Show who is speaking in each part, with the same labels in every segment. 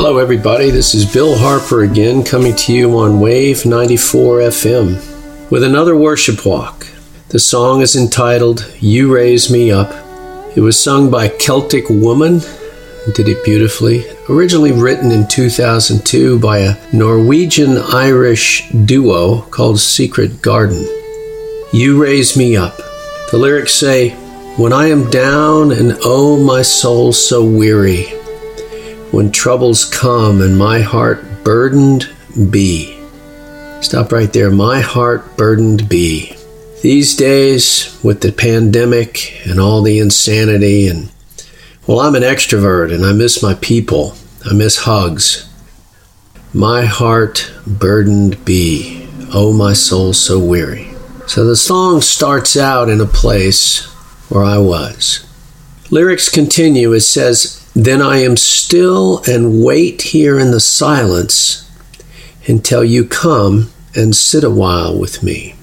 Speaker 1: Hello, everybody. This is Bill Harper again, coming to you on Wave 94 FM with another worship walk. The song is entitled You Raise Me Up. It was sung by Celtic Woman, did it beautifully. Originally written in 2002 by a Norwegian Irish duo called Secret Garden. You Raise Me Up. The lyrics say, When I am down and oh, my soul so weary, when troubles come and my heart burdened be. Stop right there. My heart burdened be. These days, with the pandemic and all the insanity, and well, I'm an extrovert and I miss my people. I miss hugs. My heart burdened be. Oh, my soul so weary. So the song starts out in a place where I was. Lyrics continue. It says, Then I am still and wait here in the silence until you come and sit a while with me.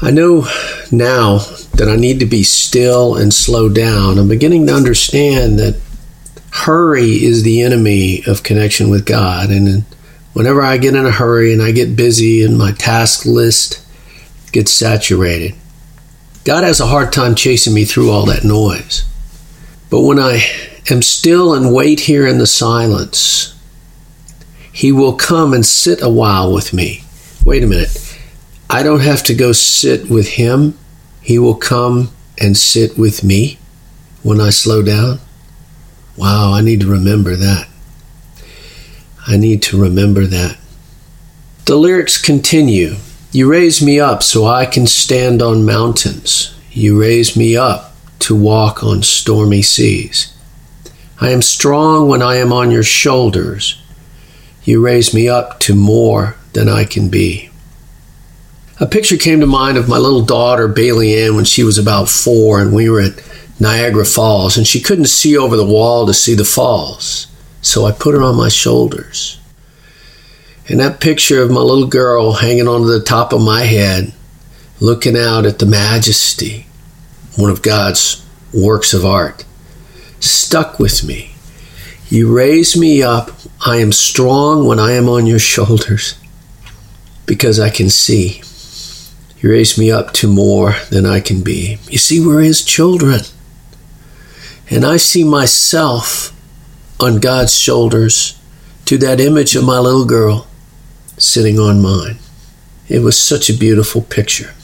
Speaker 1: I know now that I need to be still and slow down. I'm beginning to understand that hurry is the enemy of connection with God. And whenever I get in a hurry and I get busy and my task list gets saturated. God has a hard time chasing me through all that noise. But when I am still and wait here in the silence, He will come and sit a while with me. Wait a minute. I don't have to go sit with Him. He will come and sit with me when I slow down. Wow, I need to remember that. I need to remember that. The lyrics continue you raise me up so I can stand on mountains. You raise me up to walk on stormy seas. I am strong when I am on your shoulders. You raise me up to more than I can be. A picture came to mind of my little daughter, Bailey Ann, when she was about four and we were at Niagara Falls and she couldn't see over the wall to see the falls. So I put her on my shoulders. And that picture of my little girl hanging onto the top of my head, looking out at the majesty, one of God's works of art, stuck with me. You raise me up. I am strong when I am on your shoulders because I can see. You raise me up to more than I can be. You see, we're His children. And I see myself on God's shoulders to that image of my little girl sitting on mine. It was such a beautiful picture.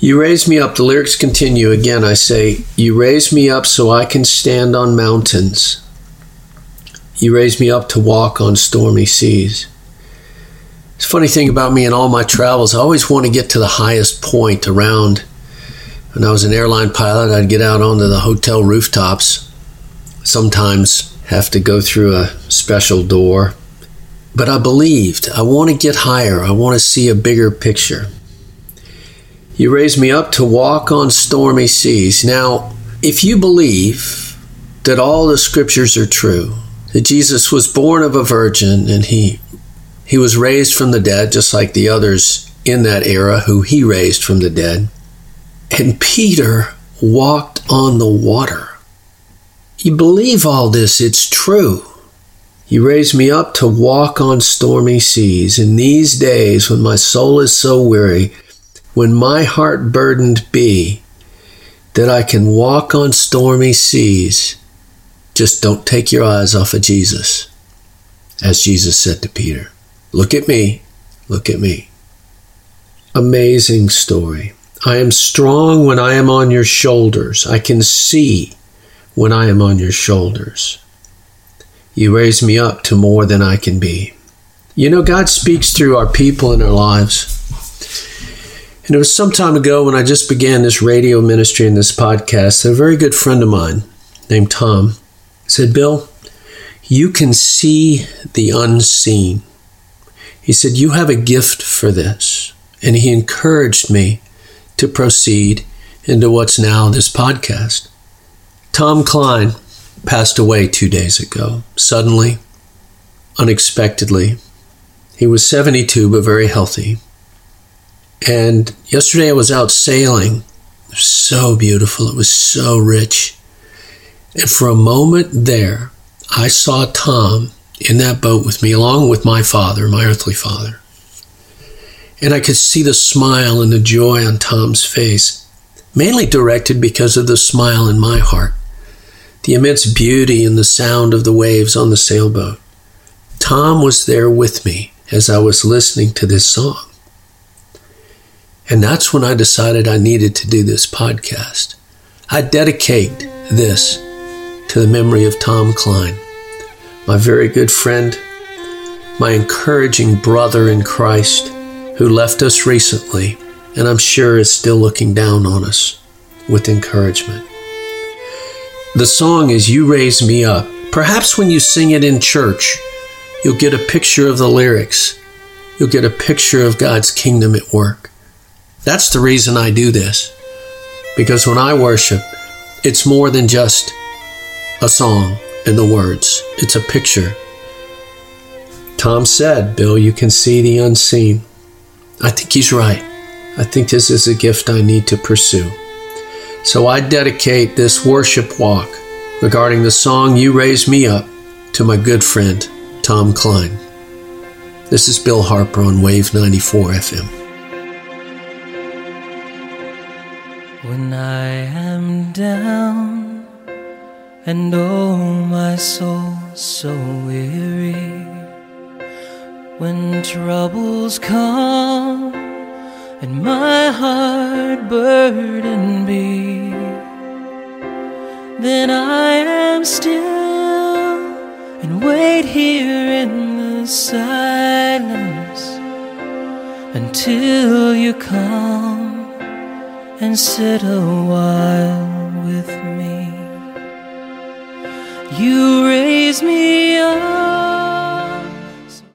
Speaker 1: You raise me up, the lyrics continue again. I say, You raise me up so I can stand on mountains. You raise me up to walk on stormy seas. It's a funny thing about me in all my travels, I always want to get to the highest point around. When I was an airline pilot, I'd get out onto the hotel rooftops, sometimes have to go through a special door but I believed. I want to get higher. I want to see a bigger picture. You raised me up to walk on stormy seas. Now, if you believe that all the scriptures are true, that Jesus was born of a virgin and he he was raised from the dead just like the others in that era who he raised from the dead. And Peter walked on the water. You believe all this, it's true. You raise me up to walk on stormy seas. In these days, when my soul is so weary, when my heart burdened be, that I can walk on stormy seas. Just don't take your eyes off of Jesus. As Jesus said to Peter, Look at me, look at me. Amazing story. I am strong when I am on your shoulders. I can see when I am on your shoulders. You raise me up to more than I can be. You know, God speaks through our people in our lives. And it was some time ago when I just began this radio ministry and this podcast, a very good friend of mine named Tom said, Bill, you can see the unseen. He said, You have a gift for this. And he encouraged me to proceed into what's now this podcast. Tom Klein passed away two days ago, suddenly, unexpectedly. He was 72, but very healthy. And yesterday I was out sailing. Was so beautiful, it was so rich. And for a moment there, I saw Tom in that boat with me, along with my father, my earthly father. And I could see the smile and the joy on Tom's face, mainly directed because of the smile in my heart, the immense beauty and the sound of the waves on the sailboat. Tom was there with me as I was listening to this song. And that's when I decided I needed to do this podcast. I dedicate this to the memory of Tom Klein, my very good friend, my encouraging brother in Christ who left us recently and I'm sure is still looking down on us with encouragement. The song is You Raise Me Up. Perhaps when you sing it in church, you'll get a picture of the lyrics. You'll get a picture of God's kingdom at work. That's the reason I do this. Because when I worship, it's more than just a song and the words, it's a picture. Tom said, Bill, you can see the unseen. I think he's right. I think this is a gift I need to pursue. So I dedicate this worship walk regarding the song You Raise Me Up to my good friend, Tom Klein. This is Bill Harper on Wave 94 FM.
Speaker 2: When I am down and oh my soul so weary, when troubles come and my heart burden be, then I am still and wait here in the silence until you come and sit a while with me. You raise me up